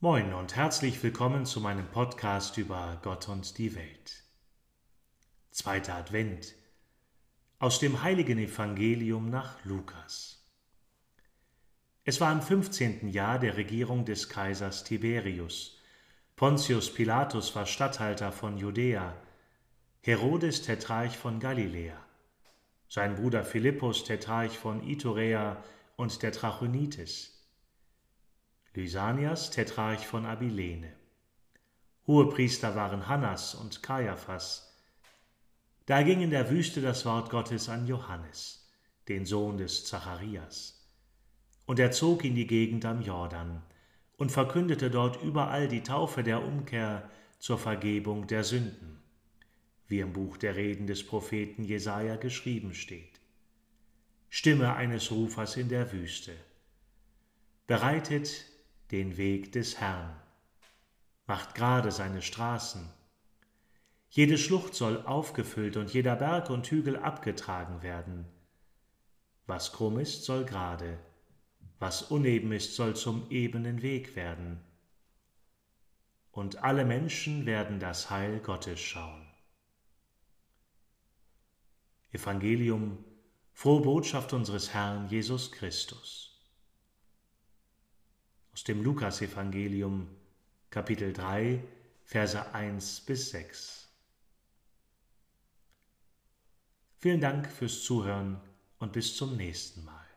Moin und herzlich willkommen zu meinem Podcast über Gott und die Welt. Zweiter Advent aus dem heiligen Evangelium nach Lukas. Es war im 15. Jahr der Regierung des Kaisers Tiberius. Pontius Pilatus war Statthalter von Judäa, Herodes Tetrarch von Galiläa, sein Bruder Philippus Tetrarch von Iturea und der Trachonitis, Lysanias, Tetrarch von Abilene. Hohepriester waren Hannas und Kaiaphas. Da ging in der Wüste das Wort Gottes an Johannes, den Sohn des Zacharias. Und er zog in die Gegend am Jordan und verkündete dort überall die Taufe der Umkehr zur Vergebung der Sünden, wie im Buch der Reden des Propheten Jesaja geschrieben steht. Stimme eines Rufers in der Wüste. Bereitet den Weg des Herrn, macht gerade seine Straßen. Jede Schlucht soll aufgefüllt und jeder Berg und Hügel abgetragen werden. Was krumm ist, soll gerade, was uneben ist, soll zum ebenen Weg werden. Und alle Menschen werden das Heil Gottes schauen. Evangelium, frohe Botschaft unseres Herrn Jesus Christus aus dem Lukasevangelium, Kapitel 3, Verse 1 bis 6. Vielen Dank fürs Zuhören und bis zum nächsten Mal.